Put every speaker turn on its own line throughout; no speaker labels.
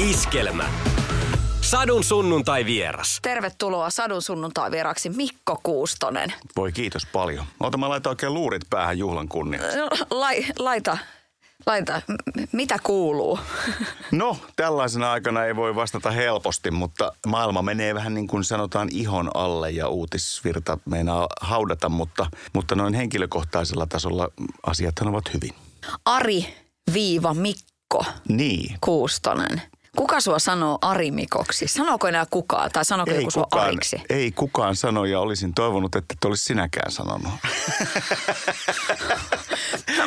Iskelmä. Sadun sunnuntai vieras.
Tervetuloa Sadun sunnuntai vieraksi Mikko Kuustonen.
Voi kiitos paljon. Ota mä laitan oikein luurit päähän juhlan kunniaksi.
No, Lai, laita, laita, M- mitä kuuluu?
No, tällaisena aikana ei voi vastata helposti, mutta maailma menee vähän niin kuin sanotaan ihon alle ja uutisvirta meinaa haudata, mutta, mutta noin henkilökohtaisella tasolla asiathan ovat hyvin.
Ari viiva Mikko
Niin.
Kuustonen. Kuka sua sanoo Ari Mikoksi? Sanooko enää kukaan tai sanooko joku sua Ariksi?
ei kukaan sano ja olisin toivonut, että et olisi sinäkään sanonut.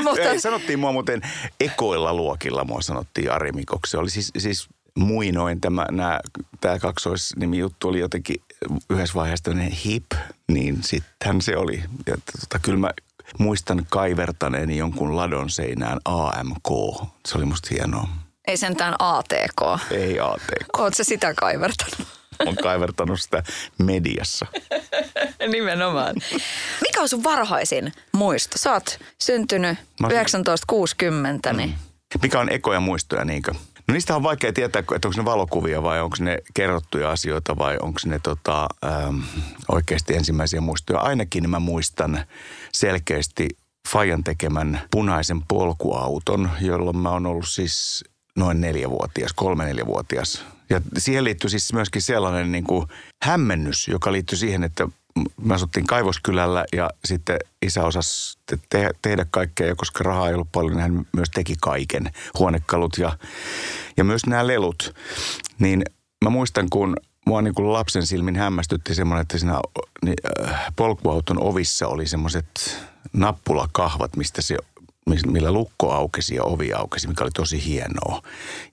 Mutta,
Ei, sanottiin mua muuten ekoilla luokilla, mua sanottiin Ari Mikoksi. Se oli siis, siis muinoin tämä, nämä, tämä kaksoisnimi juttu oli jotenkin yhdessä vaiheessa hip, niin sittenhän se oli. Ja tota, kyllä mä muistan kaivertaneeni jonkun ladon seinään AMK. Se oli musta hienoa.
Ei sentään ATK.
Ei ATK.
Oot se sitä kaivertanut?
On kaivertanut sitä mediassa.
Nimenomaan. Mikä on sun varhaisin muisto? Sä oot syntynyt
Mä oon-
1960, niin
Mikä on ekoja muistoja, niinkö? No niistä on vaikea tietää, että onko ne valokuvia vai onko ne kerrottuja asioita vai onko ne tota, ähm, oikeasti ensimmäisiä muistoja. Ainakin mä muistan selkeästi Fajan tekemän punaisen polkuauton, jolloin mä oon ollut siis noin neljävuotias, kolme neljävuotias. Ja siihen liittyy siis myöskin sellainen niin kuin hämmennys, joka liittyy siihen, että me asuttiin Kaivoskylällä ja sitten isä osasi te- te- tehdä kaikkea ja koska rahaa ei ollut paljon, niin hän myös teki kaiken, huonekalut ja, ja myös nämä lelut. Niin mä muistan, kun mua niin kuin lapsen silmin hämmästytti semmoinen, että siinä polkuauton ovissa oli semmoiset nappulakahvat, mistä se millä lukko aukesi ja ovi aukesi, mikä oli tosi hienoa.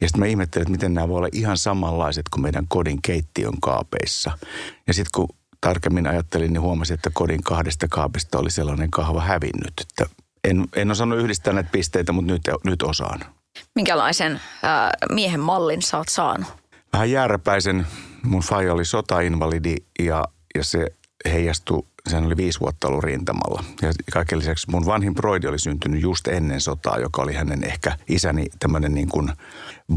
Ja sitten mä ihmettelin, että miten nämä voi olla ihan samanlaiset kuin meidän kodin keittiön kaapeissa. Ja sitten kun tarkemmin ajattelin, niin huomasin, että kodin kahdesta kaapista oli sellainen kahva hävinnyt. Että en, en osannut yhdistää näitä pisteitä, mutta nyt, nyt osaan.
minkälaisen ää, miehen mallin sä oot saanut?
Vähän jääräpäisen. Mun faija oli sotainvalidi ja, ja se heijastui, sehän oli viisi vuotta ollut rintamalla. Ja kaiken lisäksi mun vanhin broidi oli syntynyt just ennen sotaa, joka oli hänen ehkä isäni tämmöinen niin kuin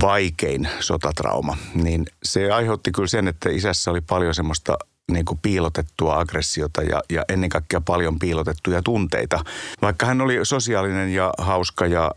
vaikein sotatrauma. Niin se aiheutti kyllä sen, että isässä oli paljon semmoista niin kuin piilotettua aggressiota ja, ja ennen kaikkea paljon piilotettuja tunteita. Vaikka hän oli sosiaalinen ja hauska ja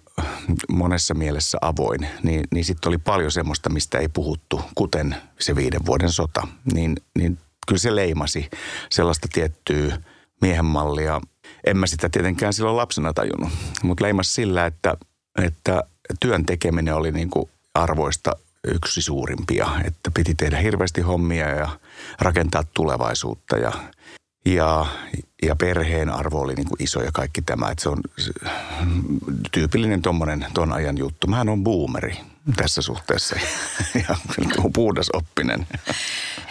monessa mielessä avoin, niin, niin sitten oli paljon semmoista, mistä ei puhuttu, kuten se viiden vuoden sota. Niin, niin kyllä se leimasi sellaista tiettyä miehenmallia. En mä sitä tietenkään silloin lapsena tajunnut, mutta leimasi sillä, että, että työn tekeminen oli niin kuin arvoista yksi suurimpia. Että piti tehdä hirveästi hommia ja rakentaa tulevaisuutta ja, ja, ja perheen arvo oli niin kuin iso ja kaikki tämä. Että se on tyypillinen tuommoinen ton ajan juttu. Mähän on boomeri tässä suhteessa ja puhdas oppinen.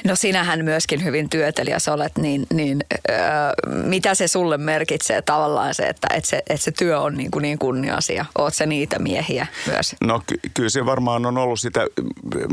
No sinähän myöskin hyvin työtelijäs olet, niin, niin öö, mitä se sulle merkitsee tavallaan se, että et se, et se työ on niin, kuin niin kunnia-asia? Oot se niitä miehiä myös?
No ky- kyllä se varmaan on ollut sitä,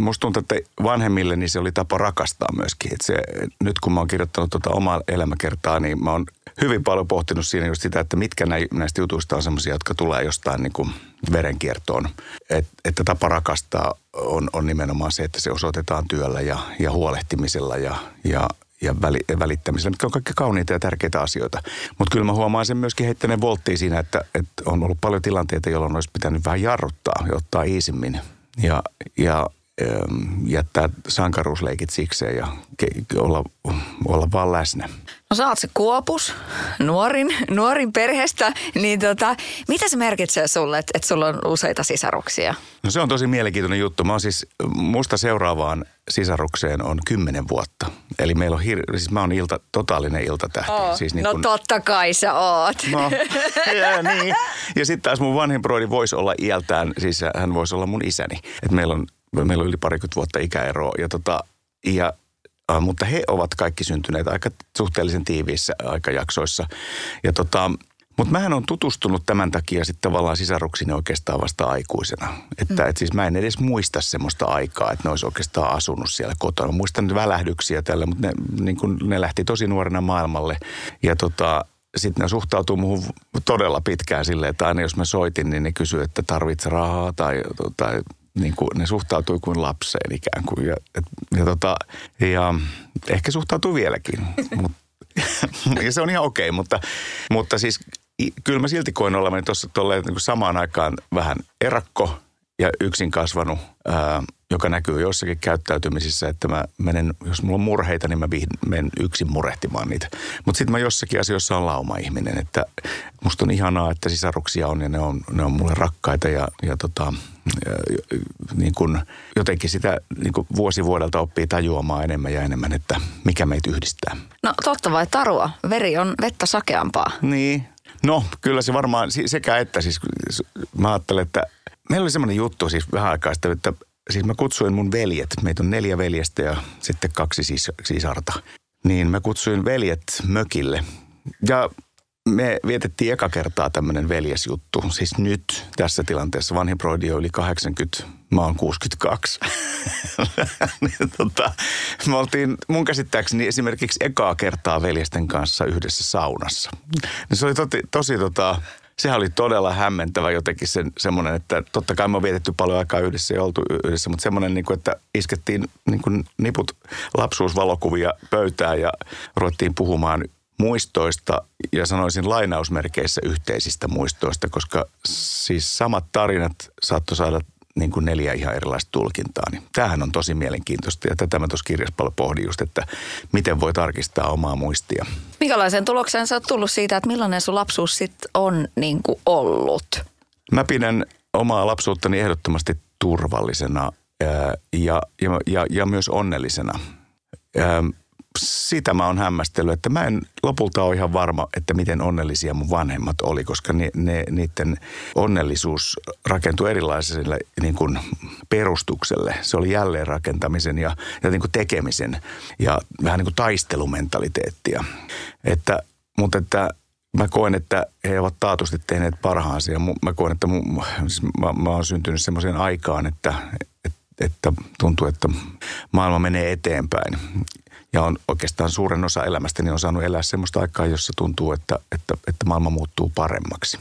musta tuntuu, että vanhemmille niin se oli tapa rakastaa myöskin. Et se, nyt kun mä oon kirjoittanut tuota omaa elämäkertaa, niin mä oon hyvin paljon pohtinut siinä just sitä, että mitkä nä- näistä jutuista on semmoisia, jotka tulee jostain niin kuin verenkiertoon. Et, että tapa rakastaa on, on nimenomaan se, että se osoitetaan työllä ja, ja huolehtimisella ja, ja, ja väli, välittämisellä, mitkä on kaikki kauniita ja tärkeitä asioita. Mutta kyllä mä huomaan sen myöskin heittäneen volttiin siinä, että, että on ollut paljon tilanteita, jolloin olisi pitänyt vähän jarruttaa ja ottaa iisimmin. Ja, ja jättää sankaruusleikit sikseen ja ke- olla, olla vaan läsnä.
No sä oot se Kuopus, nuorin, nuorin perheestä, niin tota, mitä se merkitsee sulle, että, että sulla on useita sisaruksia?
No se on tosi mielenkiintoinen juttu. Mä oon siis, musta seuraavaan sisarukseen on kymmenen vuotta. Eli meillä on, hir- siis mä oon ilta, totaalinen iltatähti.
Oo,
Siis niin
no
kun-
totta kai sä oot.
No, ja, niin. Ja sitten taas mun vanhin broidi voisi olla iältään, siis hän voisi olla mun isäni. Et meillä, on, meillä on yli parikymmentä vuotta ikäeroa. Ja tota, ja, äh, mutta he ovat kaikki syntyneet aika suhteellisen tiiviissä aikajaksoissa. Ja tota, mutta mähän on tutustunut tämän takia sitten tavallaan sisaruksini oikeastaan vasta aikuisena. Että et siis mä en edes muista semmoista aikaa, että ne olisi oikeastaan asunut siellä kotona. Mä muistan välähdyksiä tällä, mutta ne, niin kun ne lähti tosi nuorena maailmalle. Ja tota, sitten ne suhtautuu muuhun todella pitkään silleen, että aina jos mä soitin, niin ne kysyy, että tarvitset rahaa tai, tai niin kuin, ne suhtautui kuin lapseen ikään kuin. Ja, et, ja, tota, ja ehkä suhtautuu vieläkin. Mut, ja se on ihan okei, okay, mutta, mutta siis kyllä mä silti koin olevani tuossa niin samaan aikaan vähän erakko ja yksin kasvanut, ää, joka näkyy jossakin käyttäytymisissä, että mä menen, jos mulla on murheita, niin mä menen yksin murehtimaan niitä. Mutta sitten mä jossakin asioissa on lauma-ihminen, että musta on ihanaa, että sisaruksia on ja ne on, ne on mulle rakkaita ja, ja tota, ja, niin kun jotenkin sitä niin kun vuosi vuodelta oppii tajuamaan enemmän ja enemmän, että mikä meitä yhdistää.
No totta vai tarua? Veri on vettä sakeampaa.
Niin, No, kyllä se varmaan sekä että. Siis, mä ajattelen, että meillä oli semmoinen juttu siis vähän aikaa sitten, että siis mä kutsuin mun veljet, meitä on neljä veljestä ja sitten kaksi sis, sisarta. Niin mä kutsuin veljet mökille. Ja me vietettiin eka kertaa tämmöinen veljesjuttu. Siis nyt tässä tilanteessa vanhin broidi on yli 80, mä oon 62. niin, tota, me oltiin mun käsittääkseni esimerkiksi ekaa kertaa veljesten kanssa yhdessä saunassa. Niin se oli toti, tosi tota, sehän oli todella hämmentävä jotenkin sen, semmoinen, että totta kai me on vietetty paljon aikaa yhdessä ja oltu yhdessä, mutta semmoinen, niin kuin, että iskettiin niin kuin niput lapsuusvalokuvia pöytään ja ruvettiin puhumaan muistoista ja sanoisin lainausmerkeissä yhteisistä muistoista, koska siis samat tarinat saattoi saada niin kuin neljä ihan erilaista tulkintaa. Niin tämähän on tosi mielenkiintoista ja tätä mä tuossa kirjassa paljon pohdin just, että miten voi tarkistaa omaa muistia.
Minkälaisen tulokseen sä oot tullut siitä, että millainen sun lapsuus sitten on niin kuin ollut?
Mä pidän omaa lapsuuttani ehdottomasti turvallisena ja, ja, ja, ja myös onnellisena sitä mä oon hämmästellyt, että mä en lopulta ole ihan varma, että miten onnellisia mun vanhemmat oli, koska ne, ne, niiden onnellisuus rakentui erilaiselle niin kuin perustukselle. Se oli jälleenrakentamisen ja, ja niin kuin tekemisen ja vähän niin kuin taistelumentaliteettia. Että, mutta että mä koen, että he ovat taatusti tehneet parhaansa ja mä koen, että mun, siis mä, mä oon syntynyt semmoiseen aikaan, että, että, että tuntuu, että maailma menee eteenpäin ja on oikeastaan suuren osa elämästäni on saanut elää semmoista aikaa, jossa tuntuu, että, että, että maailma muuttuu paremmaksi.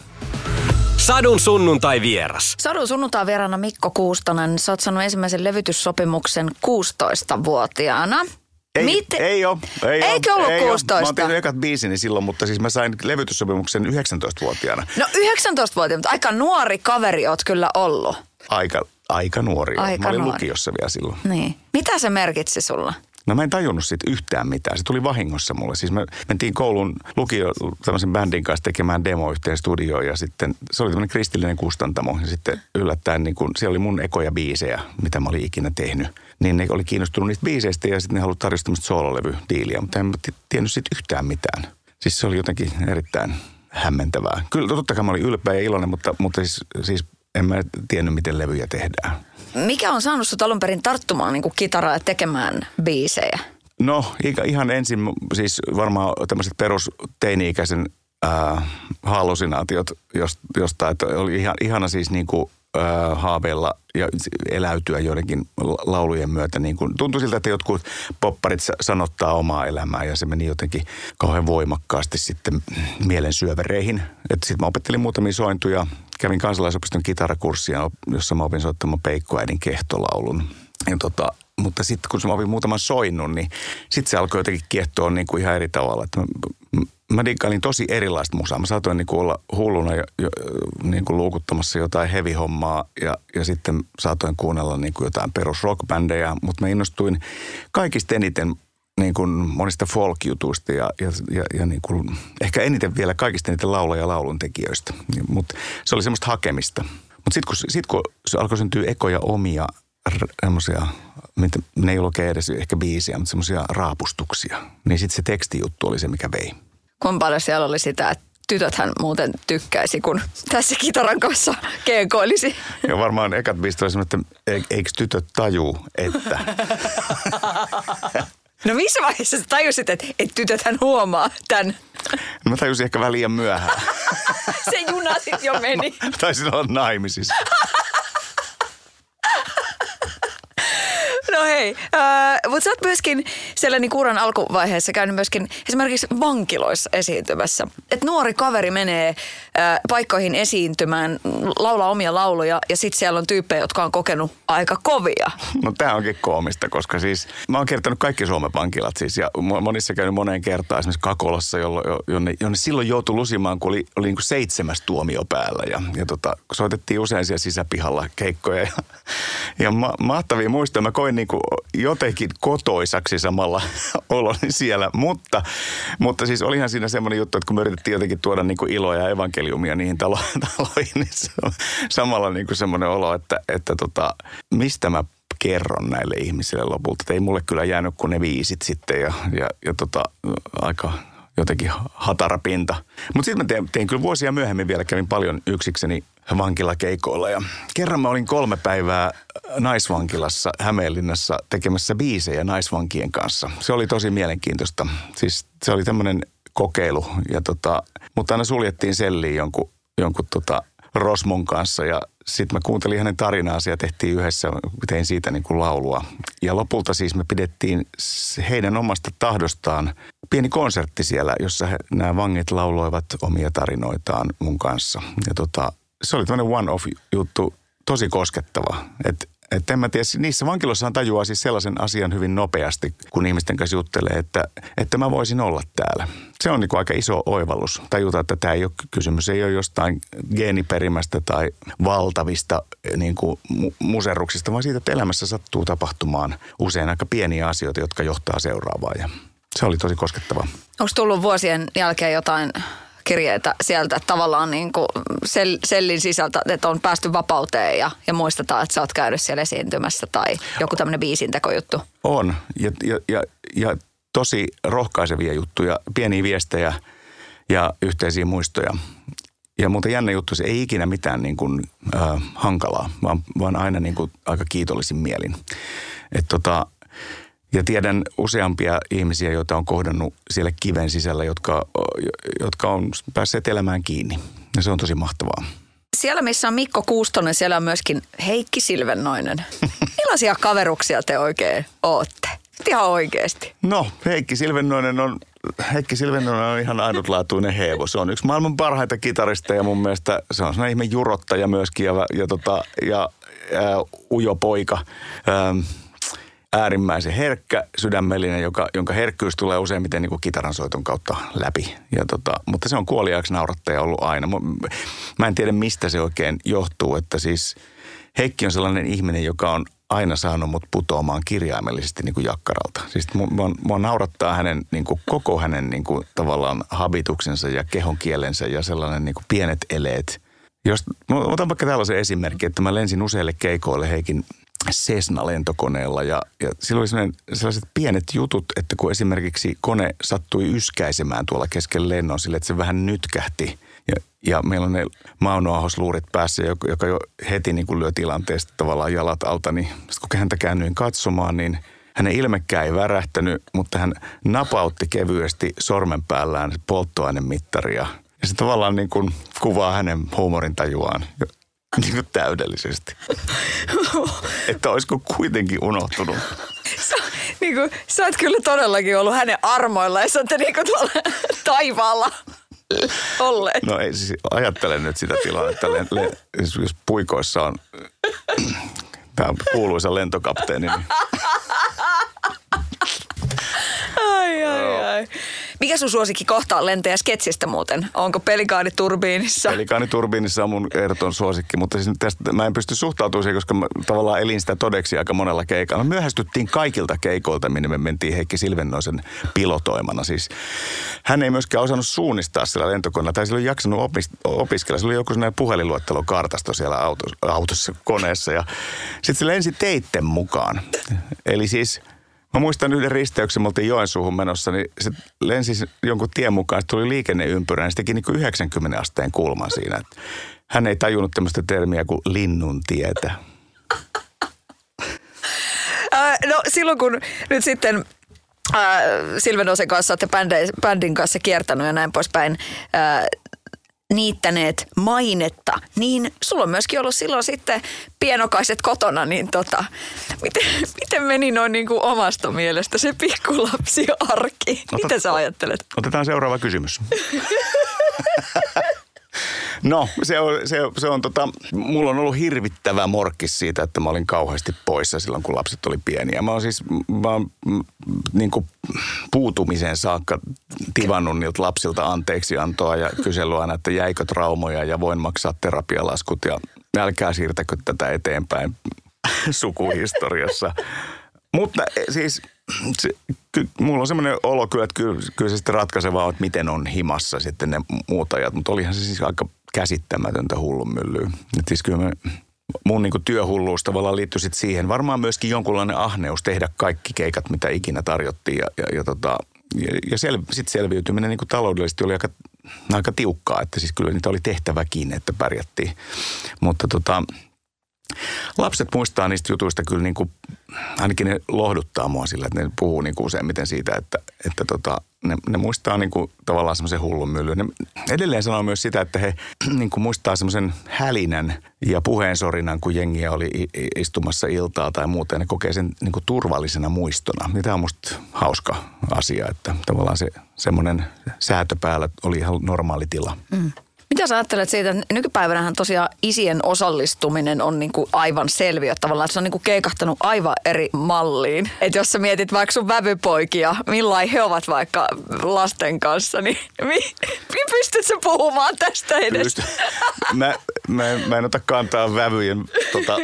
Sadun sunnuntai vieras.
Sadun sunnuntai vierana Mikko Kuustonen. Sä oot saanut ensimmäisen levytyssopimuksen 16-vuotiaana.
Ei, Mit? ei ole. Ei
Eikö ollut
ei
16? Ole.
Mä oon tehnyt ekat biisini silloin, mutta siis mä sain levytyssopimuksen 19-vuotiaana.
No 19-vuotiaana, mutta aika nuori kaveri oot kyllä ollut.
Aika, aika nuori. Aika mä olin nuori. lukiossa vielä silloin.
Niin. Mitä se merkitsi sulla?
No mä en tajunnut siitä yhtään mitään. Se tuli vahingossa mulle. Siis me mentiin koulun lukio tämmöisen bändin kanssa tekemään demo yhteen studioon ja sitten se oli tämmöinen kristillinen kustantamo. Ja sitten yllättäen niin kun, siellä oli mun ekoja biisejä, mitä mä olin ikinä tehnyt. Niin ne oli kiinnostunut niistä biiseistä ja sitten ne halusivat tarjota tämmöistä soololevydiiliä, mutta en mä tiennyt siitä yhtään mitään. Siis se oli jotenkin erittäin hämmentävää. Kyllä totta kai mä olin ylpeä ja iloinen, mutta, mutta siis, siis en mä tiennyt, miten levyjä tehdään.
Mikä on saanut sut alun perin tarttumaan niin kitaraa ja tekemään biisejä?
No ihan ensin siis varmaan tämmöiset perus teini-ikäisen äh, hallusinaatiot josta, että oli ihan, ihana siis niin kuin haaveilla ja eläytyä joidenkin laulujen myötä. Niin kuin, tuntui siltä, että jotkut popparit sanottaa omaa elämää ja se meni jotenkin kauhean voimakkaasti sitten mielen syövereihin. Sitten mä opettelin muutamia sointuja, kävin kansalaisopiston kitarakurssia, jossa mä opin soittamaan Peikkoäidin kehtolaulun. Ja tota, mutta sitten kun mä opin muutaman soinnun, niin sitten se alkoi jotenkin kiehtoa niin kuin ihan eri tavalla. Että mä, mä diggailin tosi erilaista musaa. Mä saatoin niin kuin olla hulluna jo, jo, niin kuin luukuttamassa jotain heavy-hommaa ja, ja sitten saatoin kuunnella niin kuin jotain perus rockbändejä, mutta mä innostuin kaikista eniten niin kuin monista folk-jutuista ja, ja, ja, ja niin kuin, ehkä eniten vielä kaikista eniten laula- ja laulun tekijöistä. Mutta se oli semmoista hakemista. Mutta sitten kun, sit kun se alkoi syntyä ekoja omia semmoisia, ne ei ollut edes ehkä biisiä, mutta semmoisia raapustuksia, niin sitten se tekstijuttu oli se, mikä vei.
Kuinka paljon siellä oli sitä, että tytöthän muuten tykkäisi, kun tässä kitaran kanssa keekoilisi.
Ja varmaan ekat biisit oli että eikö tytöt taju, että...
No missä vaiheessa sä tajusit, että, että tytöthän huomaa tämän?
No mä tajusin ehkä vähän liian myöhään.
Se juna sitten jo meni.
Mä taisin olla naimisissa.
No hei, äh, mutta sä oot myöskin siellä niin kuuran alkuvaiheessa käynyt myöskin esimerkiksi vankiloissa esiintymässä. Että nuori kaveri menee paikkoihin esiintymään, laulaa omia lauluja ja sitten siellä on tyyppejä, jotka on kokenut aika kovia.
No tämä onkin koomista, koska siis mä oon kertonut kaikki Suomen vankilat siis ja monissa käynyt moneen kertaan esimerkiksi Kakolassa, jollo, jonne, jonne silloin joutui lusimaan, kun oli, oli niin kuin seitsemäs tuomio päällä ja, ja tota, soitettiin usein siellä sisäpihalla keikkoja ja, ja ma, mahtavia muistoja. Mä koin niin kuin jotenkin kotoisaksi samalla oloni siellä, mutta, mutta siis olihan siinä semmoinen juttu, että kun me yritettiin jotenkin tuoda niin kuin iloa ja evankeliumia niihin talo, taloihin, niin se on samalla niin kuin semmoinen olo, että, että tota, mistä mä kerron näille ihmisille lopulta. Että ei mulle kyllä jäänyt kuin ne viisit sitten ja, ja, ja tota, aika jotenkin hatara pinta. Mutta sitten mä tein, tein kyllä vuosia myöhemmin vielä, kävin paljon yksikseni vankilakeikoilla. Ja kerran mä olin kolme päivää naisvankilassa Hämeenlinnassa tekemässä biisejä naisvankien kanssa. Se oli tosi mielenkiintoista. Siis se oli tämmöinen kokeilu, ja tota, mutta aina suljettiin selliin jonkun, jonkun tota Rosmon kanssa ja sitten mä kuuntelin hänen tarinaansa ja tehtiin yhdessä, tein siitä niin kuin laulua. Ja lopulta siis me pidettiin heidän omasta tahdostaan pieni konsertti siellä, jossa he, nämä vangit lauloivat omia tarinoitaan mun kanssa. Ja tota, se oli tämmöinen one-off juttu, tosi koskettava. Että että en mä tiedä, niissä vankiloissahan tajuaa siis sellaisen asian hyvin nopeasti, kun ihmisten kanssa juttelee, että, että mä voisin olla täällä. Se on niin kuin aika iso oivallus. Tajuta, että tämä ei ole kysymys, ei ole jostain geeniperimästä tai valtavista eh, niin kuin muserruksista, vaan siitä, että elämässä sattuu tapahtumaan usein aika pieniä asioita, jotka johtaa seuraavaan. Ja se oli tosi koskettava.
Onko tullut vuosien jälkeen jotain kirjeitä sieltä tavallaan niin kuin sel, sellin sisältä, että on päästy vapauteen ja, ja muistetaan, että sä oot käynyt siellä esiintymässä tai joku tämmöinen biisintekojuttu.
On ja, ja, ja, ja tosi rohkaisevia juttuja, pieniä viestejä ja yhteisiä muistoja. Ja muuten jännä juttu, se ei ikinä mitään niin kuin, äh, hankalaa, vaan, vaan aina niin kuin aika kiitollisin mielin. Et tota, ja tiedän useampia ihmisiä, joita on kohdannut siellä kiven sisällä, jotka, jotka on päässeet elämään kiinni. Ja se on tosi mahtavaa.
Siellä, missä on Mikko Kuustonen, siellä on myöskin Heikki Silvennoinen. Millaisia kaveruksia te oikein ootte? Ihan oikeasti.
No, Heikki Silvennoinen on, Heikki Silvennoinen on ihan ainutlaatuinen hevo. Se on yksi maailman parhaita kitaristeja mun mielestä. Se on sellainen ihme jurottaja myöskin ja, ja, tota, ja ää, ujo poika. Ähm, äärimmäisen herkkä, sydämellinen, joka, jonka herkkyys tulee useimmiten niin kuin kitaransoiton kautta läpi. Ja tota, mutta se on kuoliaaksi naurattaja ollut aina. Mä en tiedä, mistä se oikein johtuu, että siis Heikki on sellainen ihminen, joka on aina saanut mut putoamaan kirjaimellisesti niin kuin jakkaralta. Siis mua, mua naurattaa hänen, niin kuin koko hänen niin kuin, tavallaan habituksensa ja kehon kielensä ja sellainen niin kuin pienet eleet. Jos, otan vaikka tällaisen esimerkin, että mä lensin useille keikoille Heikin Cessna-lentokoneella ja, ja silloin oli sellaiset pienet jutut, että kun esimerkiksi kone sattui yskäisemään tuolla kesken lennon sille, että se vähän nytkähti ja, ja meillä on ne Mauno luurit päässä, joka, joka jo heti niin kuin lyö tilanteesta tavallaan jalat alta, niin sitten kun häntä käännyin katsomaan, niin hänen ilmekään ei värähtänyt, mutta hän napautti kevyesti sormen päällään polttoainemittaria. Ja se tavallaan niin kuin kuvaa hänen huumorintajuaan niin kuin täydellisesti. että olisiko kuitenkin unohtunut.
Sä, niin kuin, sä oot kyllä todellakin ollut hänen armoilla ja sä olette niin kuin tuolla taivaalla olleet.
No ei siis, ajattelen nyt sitä tilannetta, le, le, jos puikoissa on tämä kuuluisa lentokapteeni. Niin.
ai, ai, ai. Mikä sun suosikki kohta lentäjä sketsistä muuten? Onko pelikaani turbiinissa?
Pelikaani turbiinissa on mun ehdoton suosikki, mutta siis tästä mä en pysty suhtautumaan siihen, koska mä tavallaan elin sitä todeksi aika monella keikalla. Me myöhästyttiin kaikilta keikoilta, minne me mentiin Heikki Silvennoisen pilotoimana. Siis hän ei myöskään osannut suunnistaa sillä lentokoneella, tai silloin jaksanut opis- opiskella. Sillä oli joku sellainen puhelinluettelokartasto siellä autossa, autossa koneessa, ja sitten se lensi teitten mukaan. Eli siis Mä muistan yhden risteyksen, me oltiin Joensuuhun menossa, niin se lensi jonkun tien mukaan, tuli liikenneympyrä, niin se teki niin kuin 90 asteen kulman siinä. Hän ei tajunnut tämmöistä termiä kuin linnun tietä.
no silloin kun nyt sitten äh, Silvenosen kanssa olette bändin kanssa kiertänyt ja näin poispäin, äh, niittäneet mainetta, niin sulla on myöskin ollut silloin sitten pienokaiset kotona, niin tota, miten, miten meni noin niin kuin omasta mielestä se pikkulapsi arki? Mitä sä ajattelet?
Otetaan seuraava kysymys. No, se on, se, se on tota, mulla on ollut hirvittävä morkkis siitä, että mä olin kauheasti poissa silloin, kun lapset oli pieniä. Mä oon siis, mä oon mm, niin kuin puutumiseen saakka tivannut niiltä lapsilta anteeksi antoa ja kysellyt aina, että jäikö traumoja ja voin maksaa terapialaskut ja älkää siirtäkö tätä eteenpäin sukuhistoriassa. Mutta eh, siis se, ky, mulla on semmoinen olo kyllä, että kyllä, kyllä se sitten ratkaisevaa että miten on himassa sitten ne muut ajat. Mutta olihan se siis aika käsittämätöntä hullunmyllyä. Et siis kyllä me, mun niin työhulluus tavallaan liittyi sit siihen. Varmaan myöskin jonkunlainen ahneus tehdä kaikki keikat, mitä ikinä tarjottiin. Ja, ja, ja, tota, ja, ja sel, sitten selviytyminen niin taloudellisesti oli aika, aika tiukkaa. Että siis kyllä niitä oli tehtäväkin, että pärjättiin. Mutta tota, Lapset muistaa niistä jutuista kyllä niin kuin, ainakin ne lohduttaa mua sillä, että ne puhuu niin kuin useimmiten siitä, että, että tota, ne, ne muistaa niin kuin tavallaan semmoisen hullun myllyn. Ne edelleen sanoo myös sitä, että he niin kuin muistaa semmoisen hälinän ja puheensorinan, kun jengiä oli istumassa iltaa tai muuta. Ja ne kokee sen niin kuin turvallisena muistona. Ja tämä on musta hauska asia, että tavallaan se semmoinen säätö päällä oli ihan normaali tila. Mm.
Mitä sä ajattelet siitä, että nykypäivänähän tosiaan isien osallistuminen on niin kuin aivan selviö tavallaan, että se on niin kuin keikahtanut aivan eri malliin. Että jos sä mietit vaikka sun vävypoikia, millain he ovat vaikka lasten kanssa, niin mi, mi pystyt sä puhumaan tästä edes?
Mä, mä, mä en ota kantaa vävyjen tota,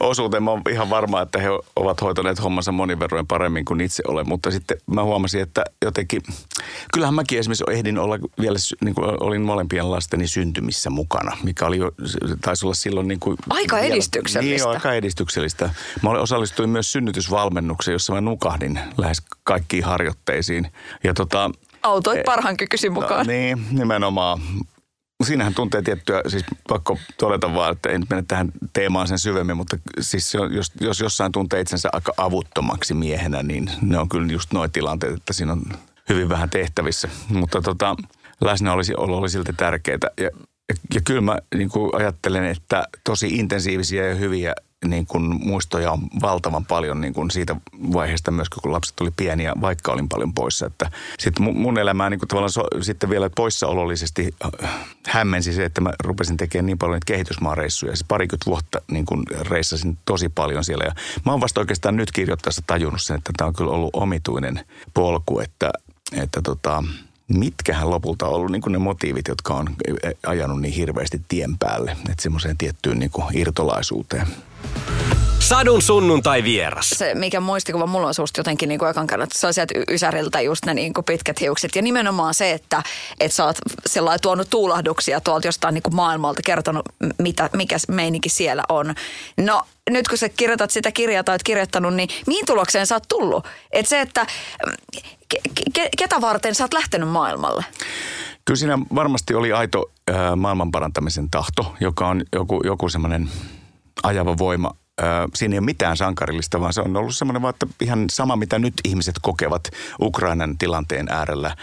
osuuteen. Mä oon ihan varma, että he ovat hoitaneet hommansa monin verroin paremmin kuin itse olen. Mutta sitten mä huomasin, että jotenkin, kyllähän mäkin esimerkiksi ehdin olla vielä, niin kuin olin molempien lasteni syntymissä mukana, mikä oli jo, taisi olla silloin niin kuin...
Aika vielä, edistyksellistä.
Niin, aika edistyksellistä. Mä osallistuin myös synnytysvalmennukseen, jossa mä nukahdin lähes kaikkiin harjoitteisiin. Ja tota,
Autoit eh, parhaan kykysi mukaan.
No, niin, nimenomaan siinähän tuntee tiettyä, siis pakko todeta vaan, että en mene tähän teemaan sen syvemmin, mutta siis jos, jos jossain tuntee itsensä aika avuttomaksi miehenä, niin ne on kyllä just noin tilanteet, että siinä on hyvin vähän tehtävissä. Mutta tota, läsnä olisi, oli silti tärkeää. Ja, ja, ja kyllä mä niin ajattelen, että tosi intensiivisiä ja hyviä niin kuin muistoja on valtavan paljon niin kuin siitä vaiheesta myös, kun lapset oli pieniä, vaikka olin paljon poissa. Että sitten mun elämää niin kuin tavallaan so, sitten vielä poissaolollisesti äh, hämmensi se, että mä rupesin tekemään niin paljon kehitysmaareissuja. Siis parikymmentä vuotta niin kuin reissasin tosi paljon siellä. Ja mä oon vasta oikeastaan nyt kirjoittaessa tajunnut sen, että tämä on kyllä ollut omituinen polku, että, että tota, mitkähän lopulta on ollut niin kuin ne motiivit, jotka on ajanut niin hirveästi tien päälle, että semmoiseen tiettyyn niin kuin irtolaisuuteen.
Sadun sunnuntai vieras.
Se, mikä muistikuva mulla on susta jotenkin niin kuin ekan kerran, että sä on sieltä Ysäriltä just ne niin kuin pitkät hiukset. Ja nimenomaan se, että, että sä oot sellainen tuonut tuulahduksia tuolta jostain niin kuin maailmalta, kertonut mitä, mikä meininki siellä on. No nyt kun sä kirjoitat sitä kirjaa tai oot kirjoittanut, niin mihin tulokseen sä oot tullut? Että se, että ke, ke, ketä varten sä oot lähtenyt maailmalle?
Kyllä siinä varmasti oli aito äh, maailmanparantamisen tahto, joka on joku, joku semmoinen ajava voima. Siinä ei ole mitään sankarillista, vaan se on ollut semmoinen vaan, että ihan sama mitä nyt ihmiset kokevat Ukrainan tilanteen äärellä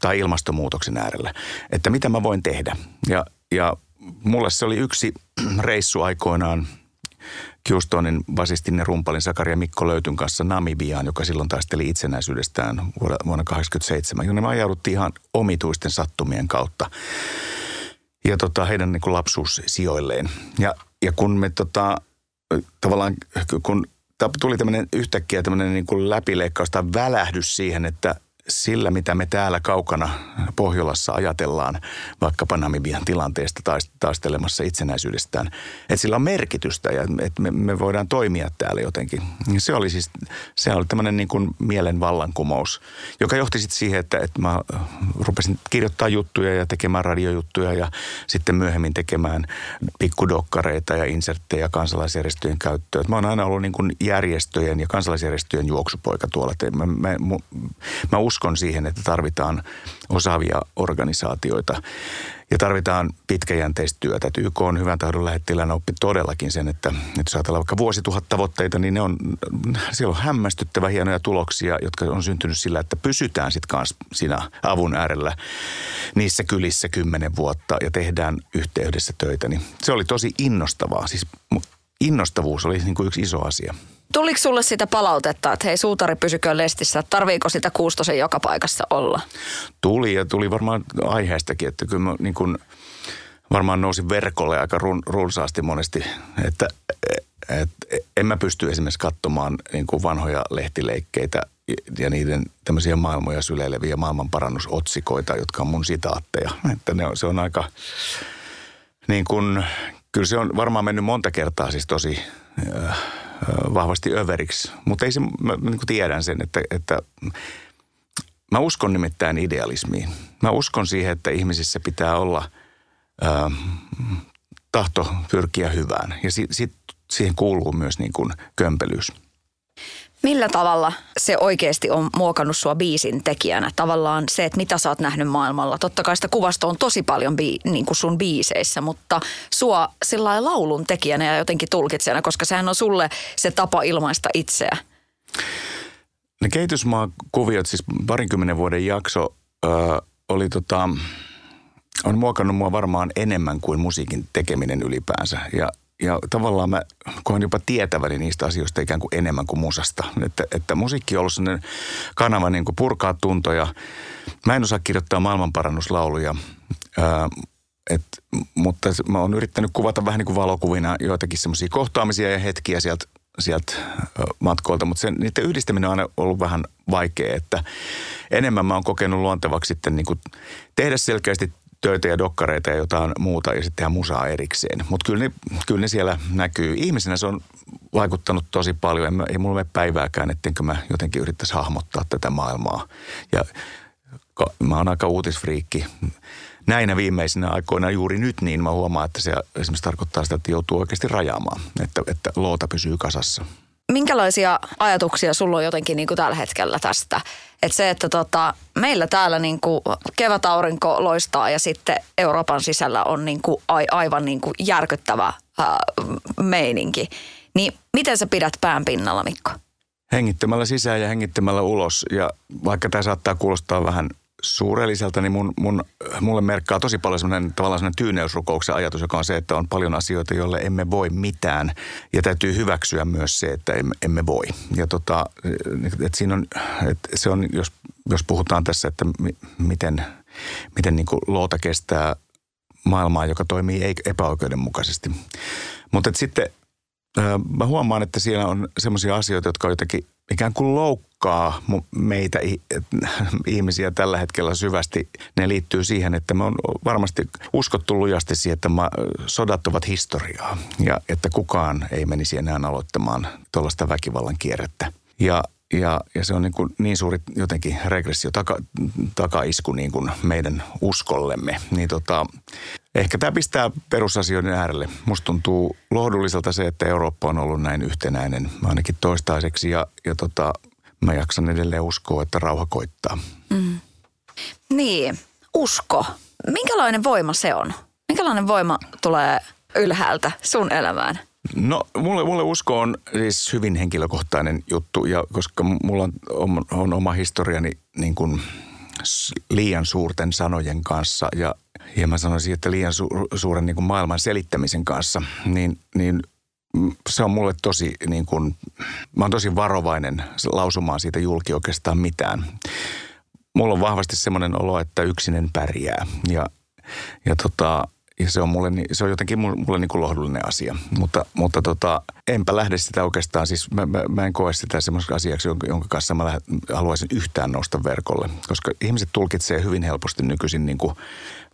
tai ilmastonmuutoksen äärellä. Että mitä mä voin tehdä. Ja, ja mulle se oli yksi reissu aikoinaan Houstonin basistin rumpalin Sakaria Mikko Löytyn kanssa Namibiaan, joka silloin taisteli itsenäisyydestään vuonna 1987, jonne me ajauduttiin ihan omituisten sattumien kautta ja tota, heidän niin lapsuussijoilleen. Ja, ja kun me tota, tavallaan, kun tuli tämmöinen yhtäkkiä tämmöinen niin kuin läpileikkaus tai välähdys siihen, että – sillä, mitä me täällä kaukana Pohjolassa ajatellaan vaikkapa Namibian tilanteesta taistelemassa itsenäisyydestään, että sillä on merkitystä ja että me, me voidaan toimia täällä jotenkin. Se oli siis, se oli tämmöinen niin kuin mielen vallankumous, joka johti sitten siihen, että, että mä rupesin kirjoittaa juttuja ja tekemään radiojuttuja ja sitten myöhemmin tekemään pikkudokkareita ja inserttejä kansalaisjärjestöjen käyttöön. Mä oon aina ollut niin kuin järjestöjen ja kansalaisjärjestöjen juoksupoika tuolla. Mä, mä, mä, mä uskon siihen, että tarvitaan osaavia organisaatioita ja tarvitaan pitkäjänteistä työtä. YK on hyvän tahdon lähettilänä oppi todellakin sen, että, jos ajatellaan vaikka vuosituhat tavoitteita, niin ne on, siellä on hämmästyttävä hienoja tuloksia, jotka on syntynyt sillä, että pysytään sitten kanssa siinä avun äärellä niissä kylissä kymmenen vuotta ja tehdään yhteydessä töitä. Niin se oli tosi innostavaa. Siis innostavuus oli niin kuin yksi iso asia.
Tuliko sulle sitä palautetta, että hei suutari pysykö lestissä, tarviiko sitä kuustosen joka paikassa olla?
Tuli ja tuli varmaan aiheestakin, että kyllä mä niin kuin varmaan nousin verkolle aika run, runsaasti monesti, että et, en mä pysty esimerkiksi katsomaan niin kuin vanhoja lehtileikkeitä ja niiden tämmöisiä maailmoja syleileviä maailmanparannusotsikoita, jotka on mun sitaatteja. Että ne on, se on aika, niin kuin, kyllä se on varmaan mennyt monta kertaa siis tosi äh, vahvasti överiksi. Mutta ei se, mä niin tiedän sen, että, että mä uskon nimittäin idealismiin. Mä uskon siihen, että ihmisissä pitää olla ää, tahto pyrkiä hyvään. Ja si, si, siihen kuuluu myös niin kuin kömpelyys.
Millä tavalla se oikeasti on muokannut sua biisin tekijänä? Tavallaan se, että mitä sä oot nähnyt maailmalla. Totta kai sitä kuvasta on tosi paljon bii, niin kuin sun biiseissä, mutta sua sillä laulun tekijänä ja jotenkin tulkitsijana, koska sehän on sulle se tapa ilmaista itseä.
Ne kehitysmaakuviot, siis parinkymmenen vuoden jakso, ö, oli tota, on muokannut mua varmaan enemmän kuin musiikin tekeminen ylipäänsä. Ja ja tavallaan mä koen jopa tietäväni niistä asioista ikään kuin enemmän kuin musasta. Että, että musiikki on ollut sellainen kanava niin kuin purkaa tuntoja. Mä en osaa kirjoittaa maailmanparannuslauluja, ää, et, mutta mä oon yrittänyt kuvata vähän niin kuin valokuvina joitakin semmoisia kohtaamisia ja hetkiä sieltä sieltä matkoilta, mutta sen, niiden yhdistäminen on aina ollut vähän vaikea, että enemmän mä oon kokenut luontevaksi sitten niin kuin tehdä selkeästi töitä ja dokkareita ja jotain muuta ja sitten tehdä musaa erikseen. Mutta kyllä kyllä ne siellä näkyy. Ihmisenä se on vaikuttanut tosi paljon. Ei mulla ole päivääkään, ettenkö mä jotenkin yrittäisi hahmottaa tätä maailmaa. Ja mä oon aika uutisfriikki. Näinä viimeisinä aikoina juuri nyt, niin mä huomaan, että se esimerkiksi tarkoittaa sitä, että joutuu oikeasti rajaamaan, että, että loota pysyy kasassa.
Minkälaisia ajatuksia sulla on jotenkin niin kuin tällä hetkellä tästä? Että se, että tota, meillä täällä niin kuin kevätaurinko loistaa ja sitten Euroopan sisällä on niin kuin a, aivan niin kuin järkyttävä ää, meininki. Niin miten sä pidät pään pinnalla, Mikko?
Hengittämällä sisään ja hengittämällä ulos. Ja vaikka tämä saattaa kuulostaa vähän suurelliselta, niin mun, mun, mulle merkkaa tosi paljon semmoinen tavallaan semmoinen tyyneysrukouksen ajatus, joka on se, että on paljon asioita, joille emme voi mitään. Ja täytyy hyväksyä myös se, että emme, emme voi. Ja tota, että siinä on, että se on, jos, jos puhutaan tässä, että mi, miten, miten niin kuin loota kestää maailmaa, joka toimii epäoikeudenmukaisesti. Mutta sitten mä huomaan, että siellä on semmoisia asioita, jotka on jotenkin ikään kuin loukkaa meitä ihmisiä tällä hetkellä syvästi. Ne liittyy siihen, että me on varmasti uskottu lujasti siihen, että sodat ovat historiaa ja että kukaan ei menisi enää aloittamaan tuollaista väkivallan kierrettä. Ja ja, ja se on niin, kuin niin suuri jotenkin regressio, taka, takaisku niin kuin meidän uskollemme. Niin tota, ehkä tämä pistää perusasioiden äärelle. Musta tuntuu lohdulliselta se, että Eurooppa on ollut näin yhtenäinen ainakin toistaiseksi. Ja, ja tota, mä jaksan edelleen uskoa, että rauha koittaa. Mm.
Niin, usko. Minkälainen voima se on? Minkälainen voima tulee ylhäältä sun elämään?
No mulle, mulle usko on siis hyvin henkilökohtainen juttu ja koska mulla on, on, on oma historiani niin kuin liian suurten sanojen kanssa ja, ja mä sanoisin, että liian su, suuren niin kuin maailman selittämisen kanssa, niin, niin se on mulle tosi niin kuin, mä oon tosi varovainen lausumaan siitä julki oikeastaan mitään. Mulla on vahvasti semmoinen olo, että yksinen pärjää ja, ja tota, ja se on, mulle, se on jotenkin mulle niin kuin lohdullinen asia. Mutta, mutta tota, enpä lähde sitä oikeastaan, siis mä, mä, mä en koe sitä semmoiseksi asiaksi, jonka, jonka kanssa mä lähden, haluaisin yhtään nousta verkolle. Koska ihmiset tulkitsee hyvin helposti nykyisin niin kuin